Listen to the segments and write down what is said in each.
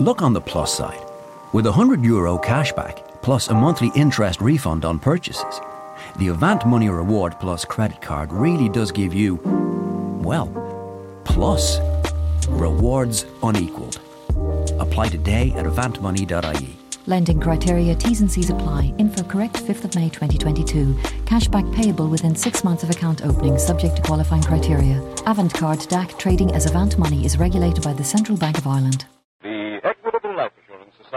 Look on the plus side. With 100 euro cashback plus a monthly interest refund on purchases, the Avant Money Reward Plus credit card really does give you, well, plus. Rewards unequaled. Apply today at avantmoney.ie. Lending criteria T's and C's apply. Info correct 5th of May 2022. Cashback payable within six months of account opening, subject to qualifying criteria. Avantcard DAC trading as Avant Money is regulated by the Central Bank of Ireland. The Equitable Life Assurance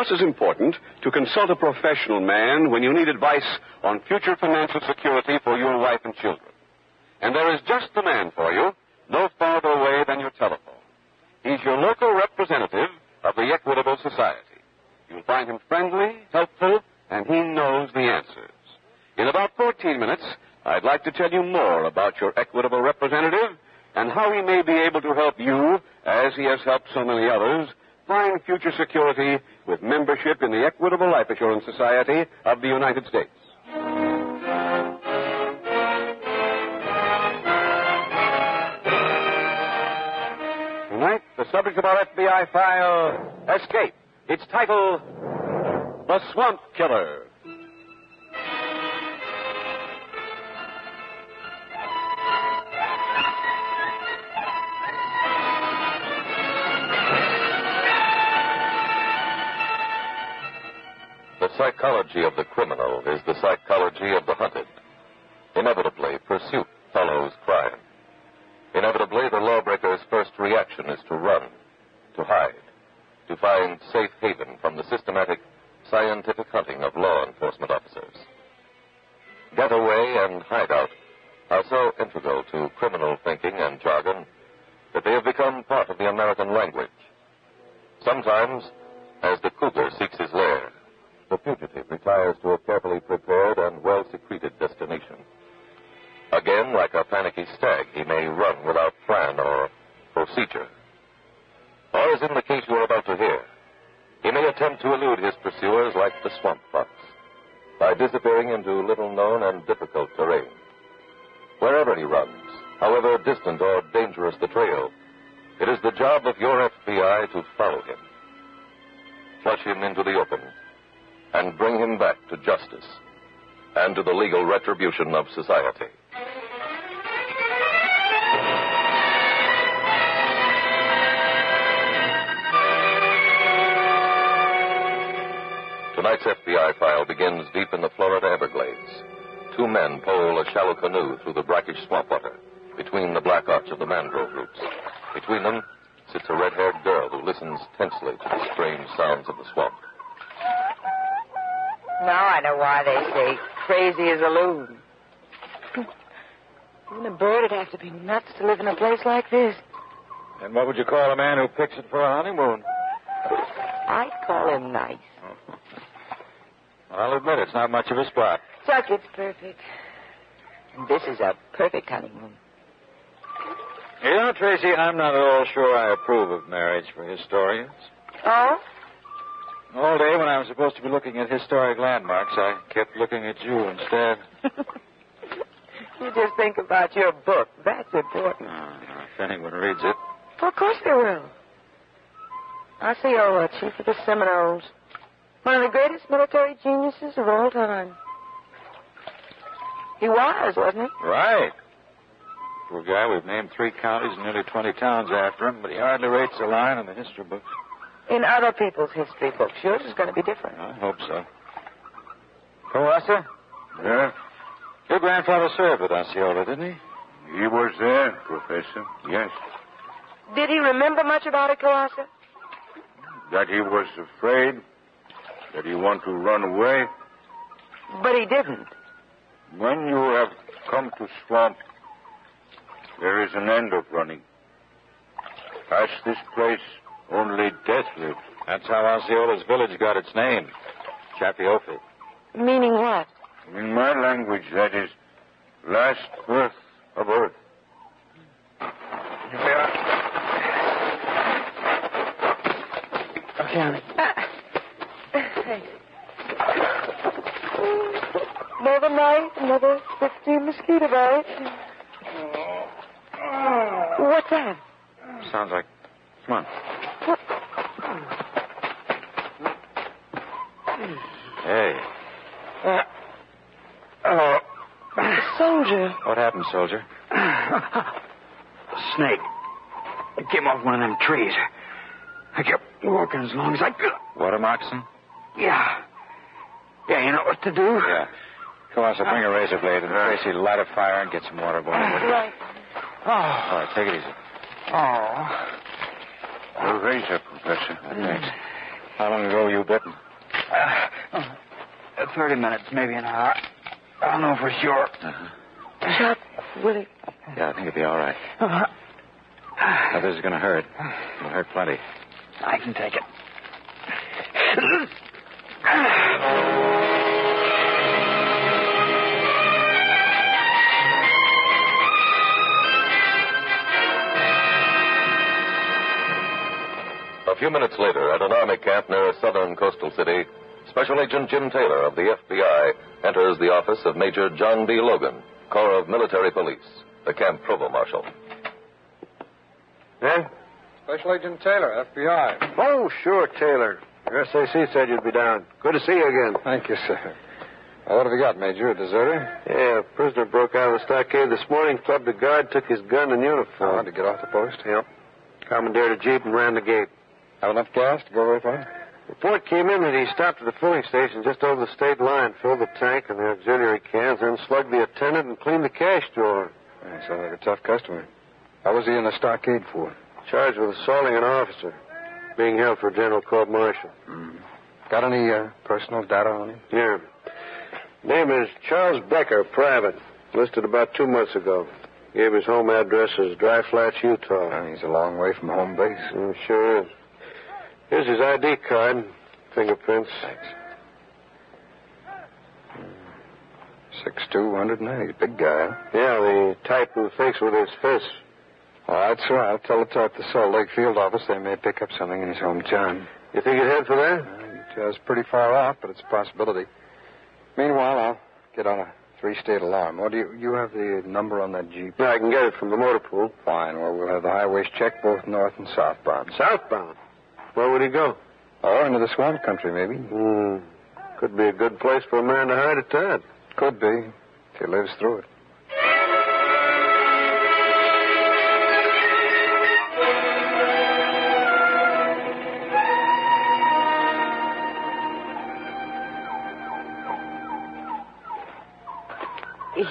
Just as important to consult a professional man when you need advice on future financial security for your wife and children. And there is just the man for you, no farther away than your telephone. He's your local representative of the Equitable Society. You'll find him friendly, helpful, and he knows the answers. In about 14 minutes, I'd like to tell you more about your Equitable representative and how he may be able to help you, as he has helped so many others, find future security membership in the Equitable Life Assurance Society of the United States. Tonight, the subject of our FBI file, Escape. Its title, The Swamp Killer. Psychology of the criminal is the psychology of the hunted. Inevitably, pursuit follows crime. Inevitably, the lawbreaker's first reaction is to run, to hide, to find safe haven from the systematic, scientific hunting of law enforcement officers. Getaway and hideout are so integral to criminal thinking and jargon that they have become part of the American language. Sometimes, as the cougar seeks his lair, fugitive retires to a carefully prepared and well secreted destination. Again, like a panicky stag, he may run without plan or procedure. Or, as in the case you are about to hear, he may attempt to elude his pursuers like the swamp fox by disappearing into little known and difficult terrain. Wherever he runs, however distant or dangerous the trail, it is the job of your FBI to follow him, flush him into the open, and bring him back to justice and to the legal retribution of society. Tonight's FBI file begins deep in the Florida Everglades. Two men pole a shallow canoe through the brackish swamp water between the black arch of the mangrove roots. Between them sits a red haired girl who listens tensely to the strange sounds of the swamp. Now I know why they say crazy as a loon. Even a bird would have to be nuts to live in a place like this. And what would you call a man who picks it for a honeymoon? I'd call him nice. I'll admit it's not much of a spot. Chuck, it's perfect. And this is a perfect honeymoon. You know, Tracy, I'm not at all sure I approve of marriage for historians. Oh? All day when I was supposed to be looking at historic landmarks, I kept looking at you instead. You just think about your book. That's important. Oh, if anyone reads it. Well, of course they will. I see you Osceola, uh, chief of the Seminoles. One of the greatest military geniuses of all time. He was, wasn't he? Right. Poor guy, we've named three counties and nearly 20 towns after him, but he hardly rates a line in the history books. In other people's history books. Yours is going to be different. I hope so. Coassa? Yeah? Your grandfather served with Osceola, didn't he? He was there, Professor. Yes. Did he remember much about it, Coassa? That he was afraid? That he wanted to run away? But he didn't. When you have come to swamp, there is an end of running. Past this place, only death lives. That's how Osceola's village got its name. Chapiofe. Meaning what? In my language, that is last birth of earth. Here, Okay. Honey. Uh, another night, another 15 mosquito bites. Oh. What's that? Sounds like. Come on. Hey, Uh, oh, soldier. what happened, soldier? snake. It came off one of them trees. I kept walking as long as I could. Water moccasin? Yeah. Yeah, you know what to do? Yeah. Come on, so bring a razor blade and Tracy light a fire and get some water you? Right. Oh. All right, take it easy. Oh. A razor, Professor. Thanks. How long ago were you bitten? Uh, uh, 30 minutes, maybe an hour. I don't know for sure. Chuck, Willie. Yeah, I think it'll be all right. Uh, Now, this is going to hurt. It'll hurt plenty. I can take it. A few minutes later, at an army camp near a southern coastal city, Special Agent Jim Taylor of the FBI enters the office of Major John B. Logan, Corps of Military Police, the camp provost marshal. Eh? Special Agent Taylor, FBI. Oh, sure, Taylor. Your SAC said you'd be down. Good to see you again. Thank you, sir. Well, what have you got, Major? A deserter? Yeah, a prisoner broke out of the stockade this morning, clubbed a guard, took his gun and uniform. Oh, to get off the post? Yep. Commandeered a jeep and ran the gate. Have enough gas to go very far? Report came in that he stopped at a filling station just over the state line, filled the tank and the auxiliary cans, then slugged the attendant and cleaned the cash drawer. Yeah, sounds like a tough customer. How was he in the stockade for? Charged with assaulting an officer. Being held for general court martial. Mm. Got any uh, personal data on him? Yeah. Name is Charles Becker, private. Listed about two months ago. Gave his home address as Dry Flats, Utah. Uh, he's a long way from home base. Mm, sure is. Here's his ID card, fingerprints. Thanks. Six two, hundred ninety. Big guy. Huh? Yeah, the type who thinks with his fists. All right, sir. I'll tell the Salt Lake Field office they may pick up something in his hometown. You think he'd head for that? Uh, Utah's pretty far out, but it's a possibility. Meanwhile, I'll get on a three-state alarm. Or do you, you have the number on that Jeep? Yeah, I can get it from the motor pool. Fine. Well, we'll have the highways checked both north and southbound. Southbound? Where would he go? Oh, into the swamp country, maybe. Hmm. Could be a good place for a man to hide at that. Could be, if he lives through it.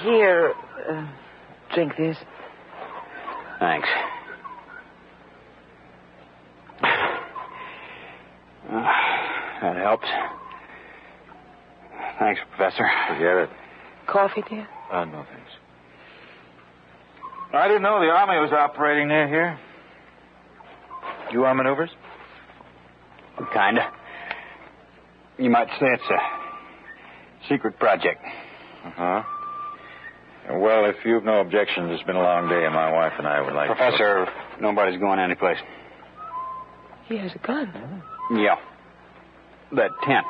Here, uh, drink this. Thanks. Uh, that helps. Thanks, Professor. Forget it. Coffee, dear? Uh, no, thanks. I didn't know the Army was operating near here. You are maneuvers? Kinda. You might say it's a secret project. Uh huh. Well, if you've no objections, it's been a long day, and my wife and I would like Professor, nobody's going anyplace. He has a gun. Yeah. That tent.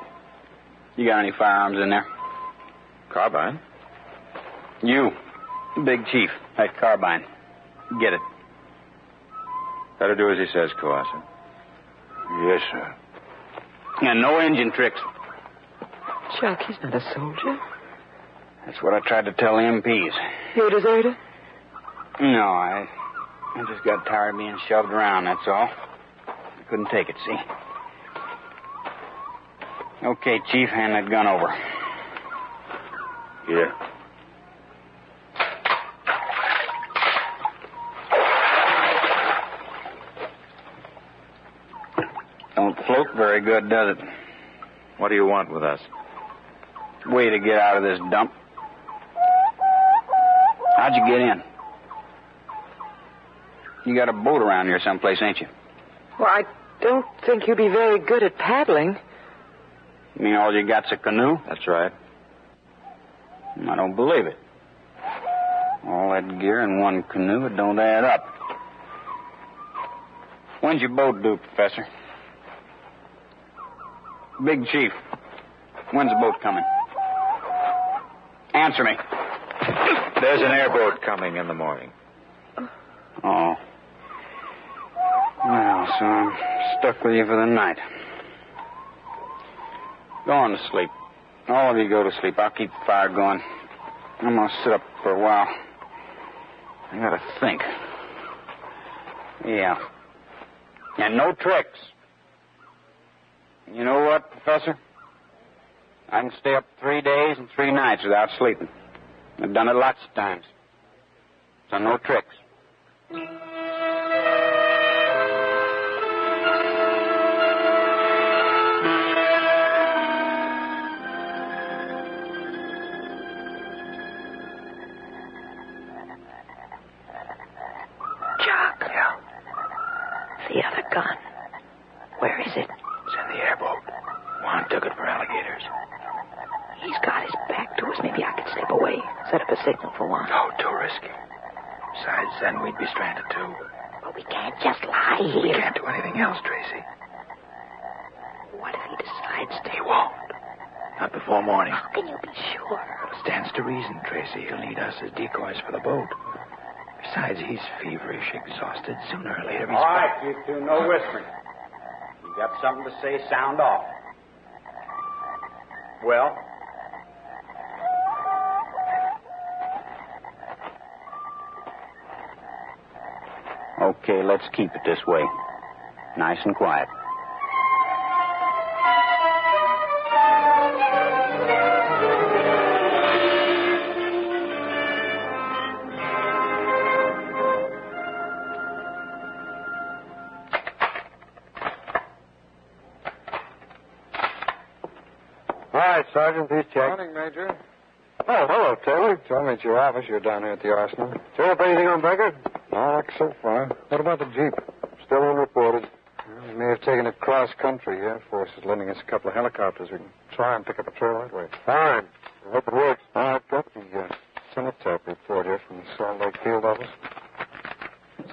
You got any firearms in there? Carbine? You, big chief, that carbine. Get it. Better do as he says, Coasa. Yes, sir. And no engine tricks. Chuck, he's not a soldier. That's what I tried to tell the MPs. You a deserter? No, I, I just got tired of being shoved around, that's all. I couldn't take it, see? Okay, Chief, hand that gun over. Yeah. Don't float very good, does it? What do you want with us? Way to get out of this dump. How'd you get in? You got a boat around here someplace, ain't you? Well, I don't think you'd be very good at paddling. You mean all you got's a canoe? That's right. I don't believe it. All that gear in one canoe, it don't add up. When's your boat due, Professor? Big Chief, when's the boat coming? Answer me. There's an airboat coming in the morning. Oh. Well, so I'm stuck with you for the night. Go on to sleep. All of you go to sleep. I'll keep the fire going. I'm gonna sit up for a while. I gotta think. Yeah. And no tricks. You know what, Professor? I can stay up three days and three nights without sleeping. I've done it lots of times. So no tricks. Us as decoys for the boat. Besides, he's feverish, exhausted. Sooner or later, he's All right, you two, no whispering. You got something to say, sound off. Well? Okay, let's keep it this way. Nice and quiet. Sergeant, these checks. Morning, Major. Oh, hello, Taylor. Told me at your office you're down here at the arsenal. Turn up anything on Becker? Not like so far. What about the Jeep? Still unreported. Well, we may have taken it cross country. The Air Force is lending us a couple of helicopters. We can try and pick up a trail that way. Fine. I hope it works. I've got the uh, Cenotaph report here from the Salt Lake Field Office.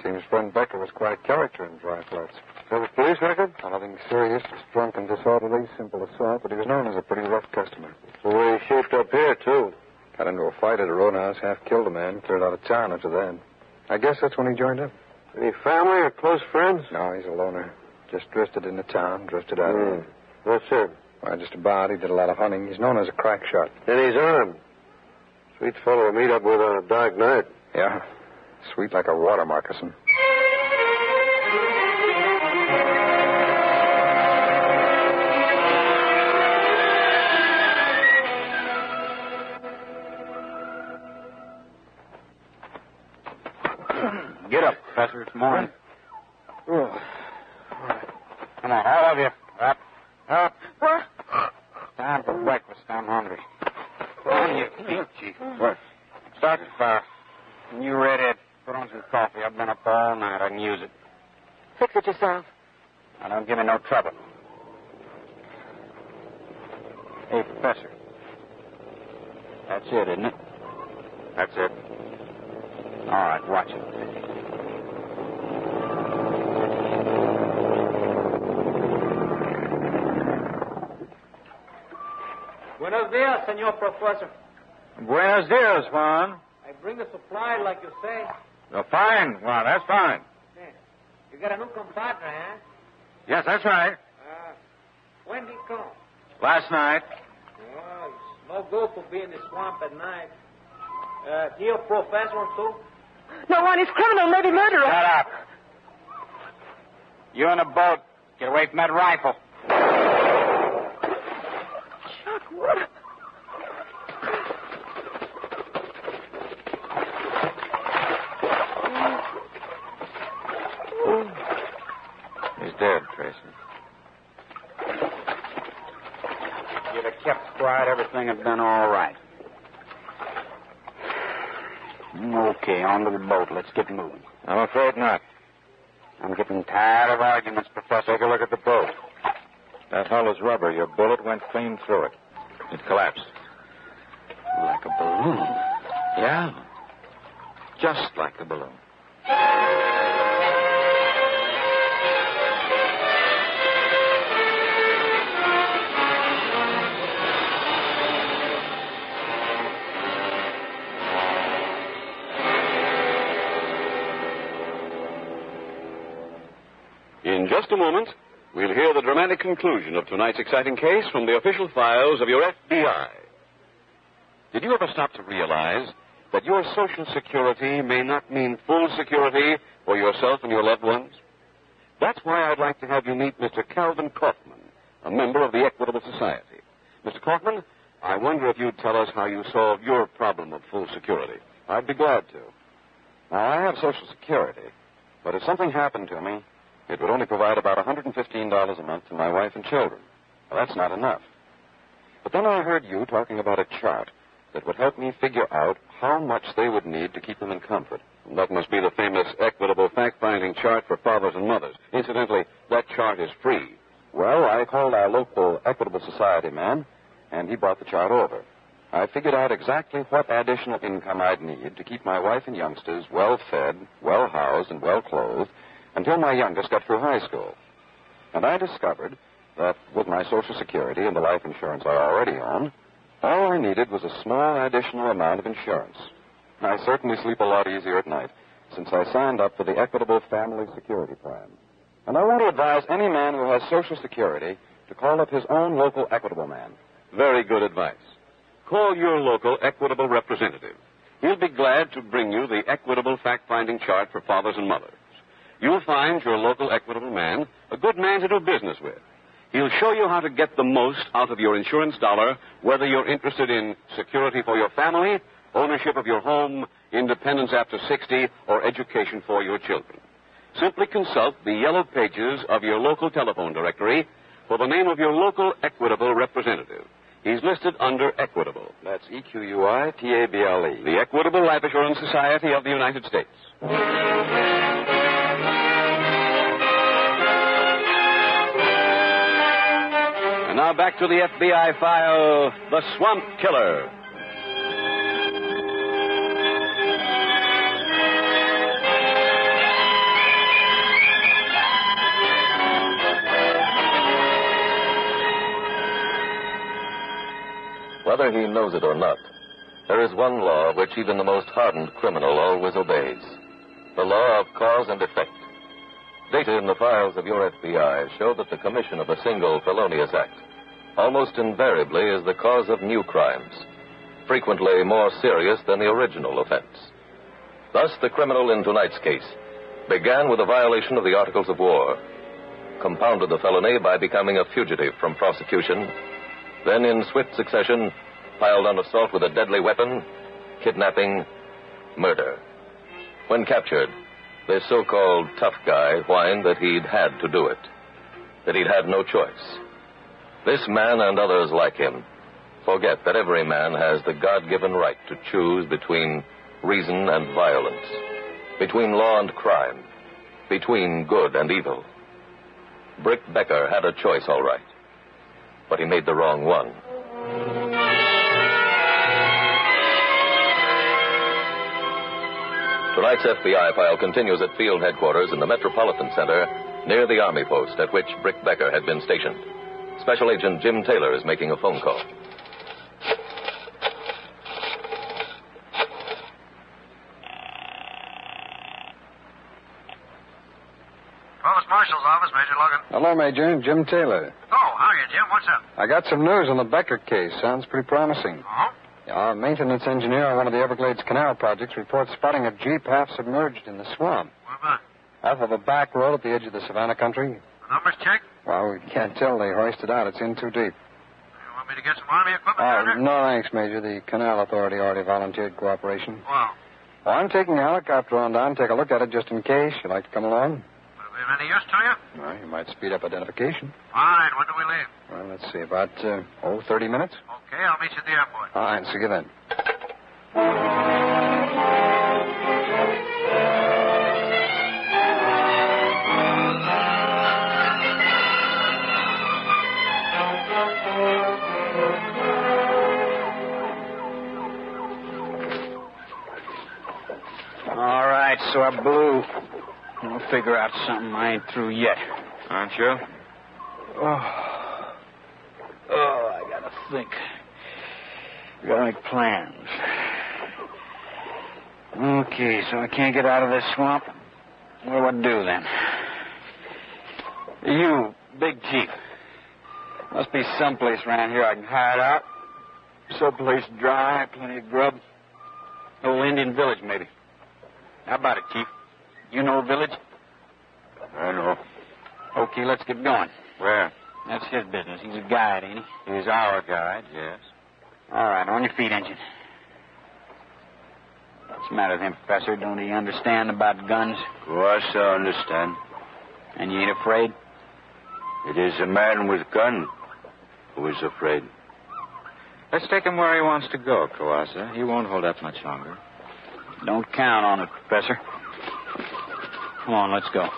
Seems friend Becker was quite character in dry flats. Have a police record? Nothing serious, just drunk and disorderly, simple assault, but he was known as a pretty rough customer. The way he shaped up here, too. Got into a fight at a roadhouse, half killed a man, cleared out of town after that. I guess that's when he joined up. Any family or close friends? No, he's a loner. Just drifted into town, drifted out of it. That's it. Why, just about. He did a lot of hunting. He's known as a crack shot. And he's armed. Sweet fellow to meet up with on a dark night. Yeah. Sweet like a water moccasin. Morning. Oh. Come on, all of you. Up. Up. What? Time for breakfast. I'm hungry. On, you. you, Chief. Hmm. What? Start the fire. And you redhead, put on some coffee. I've been up all night. I can use it. Fix it yourself. Now, don't give me no trouble. Hey, Professor. That's it, isn't it? That's it. All right, watch it. Buenos dias, senor professor. Buenos dias, Juan. I bring the supply like you say. Oh, fine, Juan. That's fine. You got a new compadre, huh? Yes, that's right. Uh, when did he come? Last night. Well, it's no good to be in the swamp at night. Uh, he a professor too? No Juan, is criminal, maybe murderer. Shut up. You in a boat. Get away from that rifle. He's dead, Tracy. You'd have kept quiet, everything had been all right. Okay, on to the boat. Let's get moving. I'm afraid not. I'm getting tired of arguments, Professor. Take a look at the boat. That hull is rubber. Your bullet went clean through it. It collapsed. Like a balloon. Yeah. Just like the balloon. In just a moment, we'll hear the dramatic conclusion of tonight's exciting case from the official files of your FBI. Did you ever stop to realize that your Social Security may not mean full security for yourself and your loved ones? That's why I'd like to have you meet Mr. Calvin Kaufman, a member of the Equitable Society. Mr. Kaufman, I wonder if you'd tell us how you solved your problem of full security. I'd be glad to. Now, I have Social Security, but if something happened to me, it would only provide about $115 a month to my wife and children. Well, that's not enough. But then I heard you talking about a chart that would help me figure out how much they would need to keep them in comfort. That must be the famous equitable fact finding chart for fathers and mothers. Incidentally, that chart is free. Well, I called our local Equitable Society man, and he brought the chart over. I figured out exactly what additional income I'd need to keep my wife and youngsters well fed, well housed, and well clothed until my youngest got through high school. And I discovered that with my Social Security and the life insurance I already owned, all I needed was a small additional amount of insurance. I certainly sleep a lot easier at night since I signed up for the Equitable Family Security Plan. And I want to advise any man who has Social Security to call up his own local Equitable man. Very good advice. Call your local Equitable representative. He'll be glad to bring you the Equitable fact finding chart for fathers and mothers. You'll find your local Equitable man a good man to do business with. He'll show you how to get the most out of your insurance dollar, whether you're interested in security for your family, ownership of your home, independence after 60, or education for your children. Simply consult the yellow pages of your local telephone directory for the name of your local Equitable representative. He's listed under Equitable. That's E Q U I T A B L E. The Equitable Life Assurance Society of the United States. Now back to the FBI file The Swamp Killer. Whether he knows it or not, there is one law which even the most hardened criminal always obeys the law of cause and effect. Data in the files of your FBI show that the commission of a single felonious act almost invariably is the cause of new crimes, frequently more serious than the original offense. Thus, the criminal in tonight's case began with a violation of the Articles of War, compounded the felony by becoming a fugitive from prosecution, then, in swift succession, piled on assault with a deadly weapon, kidnapping, murder. When captured, this so called tough guy whined that he'd had to do it, that he'd had no choice. This man and others like him forget that every man has the God given right to choose between reason and violence, between law and crime, between good and evil. Brick Becker had a choice, all right, but he made the wrong one. Tonight's FBI file continues at field headquarters in the Metropolitan Center near the Army post at which Brick Becker had been stationed. Special Agent Jim Taylor is making a phone call. Provost Marshal's office, Major Logan. Hello, Major. Jim Taylor. Oh, how are you, Jim? What's up? I got some news on the Becker case. Sounds pretty promising. Oh? Our maintenance engineer on one of the Everglades Canal projects reports spotting a jeep half submerged in the swamp. What about? Half of a back road at the edge of the Savannah country. Numbers checked? Well, we can't tell. They hoisted out. It's in too deep. You want me to get some Army equipment there? no, thanks, Major. The Canal Authority already volunteered cooperation. Wow. Well, I'm taking a helicopter on down. Take a look at it just in case. You'd like to come along? Will it be of any use to you? Well, you might speed up identification. Fine. When do we leave? Well, let's see, about, uh, oh, 30 minutes? Okay, I'll meet you at the airport. All right, see you then. All right, so I blew. We'll figure out something. I ain't through yet. Aren't you? Oh. Oh, I gotta think. I gotta make plans. Okay, so I can't get out of this swamp. What do I do then? You, Big Chief. Must be someplace around here I can hide out. Someplace dry, plenty of grub. Old Indian village, maybe. How about it, Chief? You know a village? I know. Okay, let's get going. Where? That's his business. He's a guide, ain't he? He's our guide, yes. All right, on your feet, engine. What's the matter with him, Professor? Don't he understand about guns? Of course I understand. And you ain't afraid? It is a man with gun who is afraid. Let's take him where he wants to go, Kawasa. He won't hold up much longer. Don't count on it, Professor. Come on, let's go.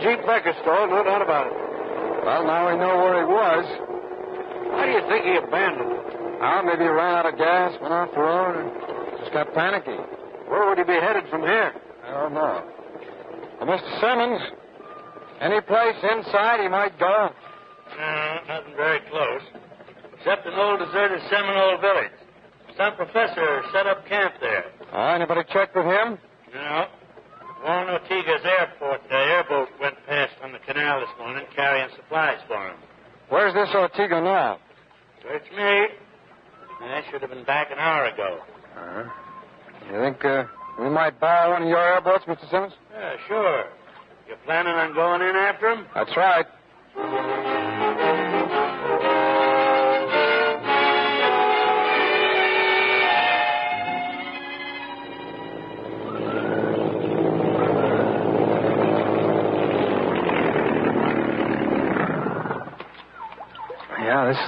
Jeep Becker store, no doubt about it. Well, now we know where he was. Why do you think he abandoned it? Oh, maybe he ran out of gas, went off the road, and just got panicky. Where would he be headed from here? I don't know. Well, Mr. Simmons, any place inside he might go? No, nothing very close. Except an old deserted Seminole village. Some professor set up camp there. Oh, anybody checked with him? No. Juan Ortega's airport, uh, airboat went past on the canal this morning carrying supplies for him. Where's this Ortega now? Search me. I should have been back an hour ago. Uh-huh. You think uh, we might buy one of your airboats, Mr. Simmons? Yeah, sure. You planning on going in after him? That's right.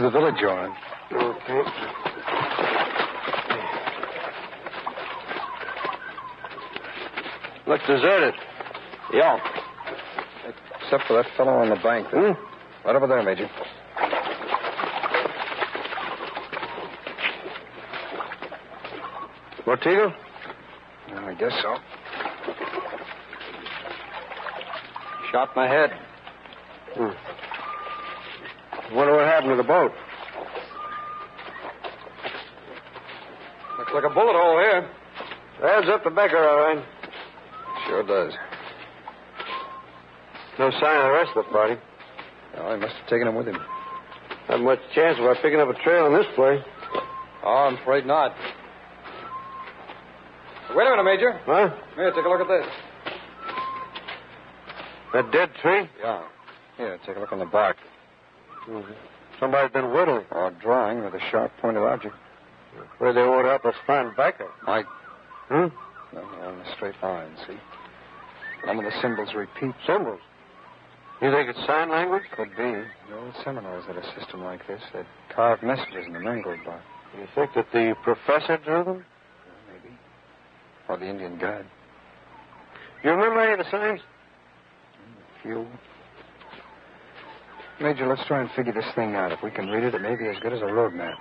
The village you're in. Okay. Looks deserted. Yeah. Except for that fellow on the bank. Hmm? Right over there, Major. Ortega? I guess so. Shot in the head. Hmm. Wonder what happened to the boat. Looks like a bullet hole here. Adds up the Becker, all right. Sure does. No sign of the rest of the party. Well, he must have taken him with him. Not much chance of our picking up a trail in this place. Oh, I'm afraid not. Wait a minute, Major. Huh? Here, take a look at this. That dead tree? Yeah. Here, take a look on the bark. Mm-hmm. Somebody's been whittling. Or drawing with a sharp pointed object. Where they won't help us find Becker. I. Hmm? No, on a straight line, see? None of the symbols repeat. Symbols? You think it's sign language? Could be. The old Seminoles had a system like this. They'd carve messages in the mangrove bark. You think that the professor drew them? Maybe. Or the Indian guide. You remember any of the signs? A few. Major, let's try and figure this thing out. If we can read it, it may be as good as a road map.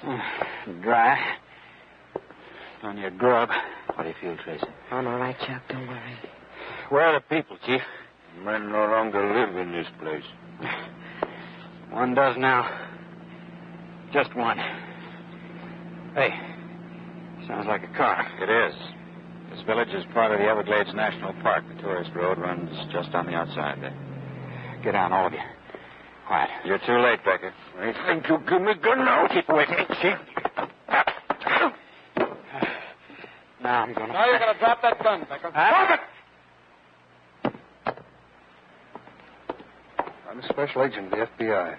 Hmm. Dry. On your grub. How do you feel, Tracy? I'm all right, Chuck. Don't worry. Where are the people, Chief? Men no longer live in this place. One does now. Just one. Hey, sounds like a car. It is. This village is part of the Everglades National Park. The tourist road runs just on the outside there. Get down, all of you. Quiet. You're too late, Becker. I think you give me gun now. Keep away from me, Chief. Now I'm going to. Now you're going to drop that gun, Becker. Drop it! I'm a special agent of the FBI.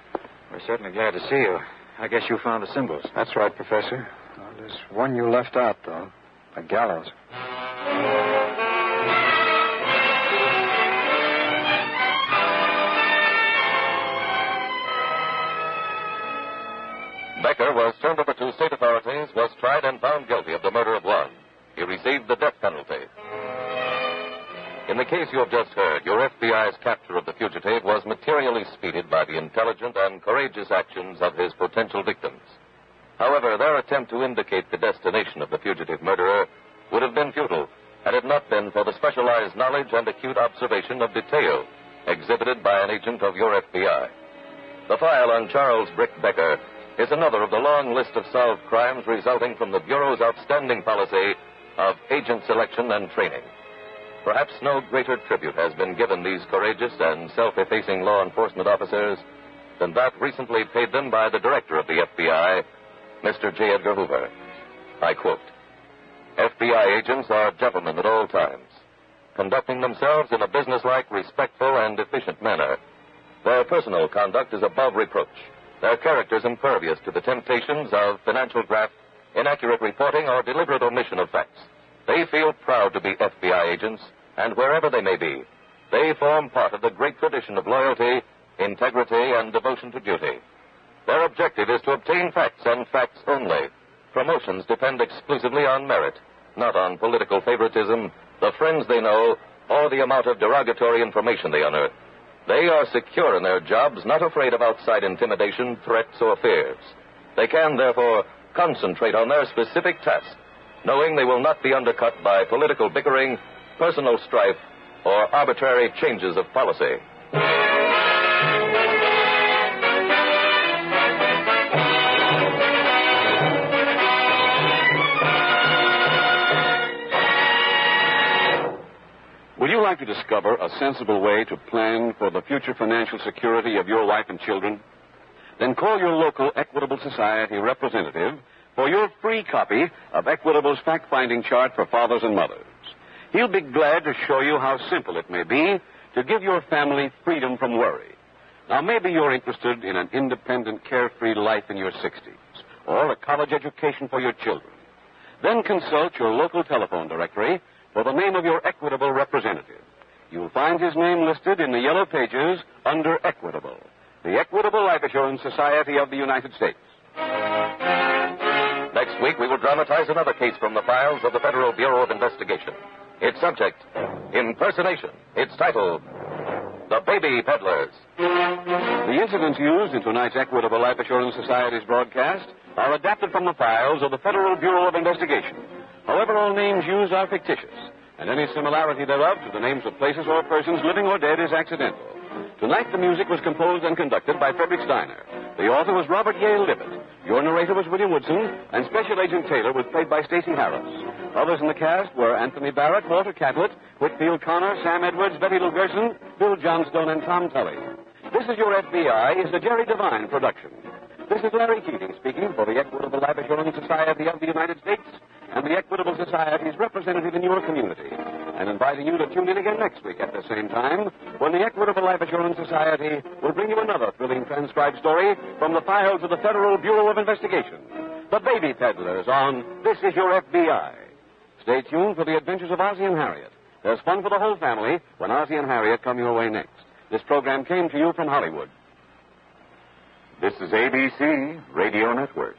We're certainly glad to see you. I guess you found the symbols. That's right, Professor. Well, there's one you left out, though. A gallows. Becker was turned over to state authorities, was tried and found guilty of the murder of one. He received the death penalty. In the case you have just heard, your FBI's capture of the fugitive was materially speeded by the intelligent and courageous actions of his potential victims. However, their attempt to indicate the destination of the fugitive murderer would have been futile had it not been for the specialized knowledge and acute observation of detail exhibited by an agent of your FBI. The file on Charles Brick Becker is another of the long list of solved crimes resulting from the Bureau's outstanding policy of agent selection and training. Perhaps no greater tribute has been given these courageous and self effacing law enforcement officers than that recently paid them by the director of the FBI, Mr. J. Edgar Hoover. I quote FBI agents are gentlemen at all times, conducting themselves in a businesslike, respectful, and efficient manner. Their personal conduct is above reproach, their characters impervious to the temptations of financial graft, inaccurate reporting, or deliberate omission of facts. They feel proud to be FBI agents, and wherever they may be, they form part of the great tradition of loyalty, integrity, and devotion to duty. Their objective is to obtain facts and facts only. Promotions depend exclusively on merit, not on political favoritism, the friends they know, or the amount of derogatory information they unearth. They are secure in their jobs, not afraid of outside intimidation, threats, or fears. They can, therefore, concentrate on their specific task, knowing they will not be undercut by political bickering, personal strife, or arbitrary changes of policy. Would you like to discover a sensible way to plan for the future financial security of your wife and children? Then call your local Equitable Society representative for your free copy of Equitable's fact finding chart for fathers and mothers. He'll be glad to show you how simple it may be to give your family freedom from worry. Now, maybe you're interested in an independent, carefree life in your 60s or a college education for your children. Then consult your local telephone directory for the name of your Equitable representative. You'll find his name listed in the yellow pages under Equitable, the Equitable Life Assurance Society of the United States. Next week, we will dramatize another case from the files of the Federal Bureau of Investigation. Its subject, impersonation. Its title, The Baby Peddlers. The incidents used in tonight's Equitable Life Assurance Society's broadcast are adapted from the files of the Federal Bureau of Investigation. However, all names used are fictitious, and any similarity thereof to the names of places or persons, living or dead, is accidental. Tonight, the music was composed and conducted by Frederick Steiner. The author was Robert Yale Libott. Your narrator was William Woodson, and Special Agent Taylor was played by Stacy Harris. Others in the cast were Anthony Barrett, Walter Catlett, Whitfield Connor, Sam Edwards, Betty Lou Gerson, Bill Johnstone, and Tom Tully. This is Your FBI is a Jerry Devine production. This is Larry Keating speaking for the Equitable Life Assurance Society of the United States and the Equitable Society's representative in your community, and inviting you to tune in again next week at the same time when the Equitable Life Assurance Society will bring you another thrilling transcribed story from the files of the Federal Bureau of Investigation. The Baby Peddlers on This Is Your FBI. Stay tuned for the adventures of Ozzie and Harriet. There's fun for the whole family when Ozzie and Harriet come your way next. This program came to you from Hollywood. This is ABC Radio Network.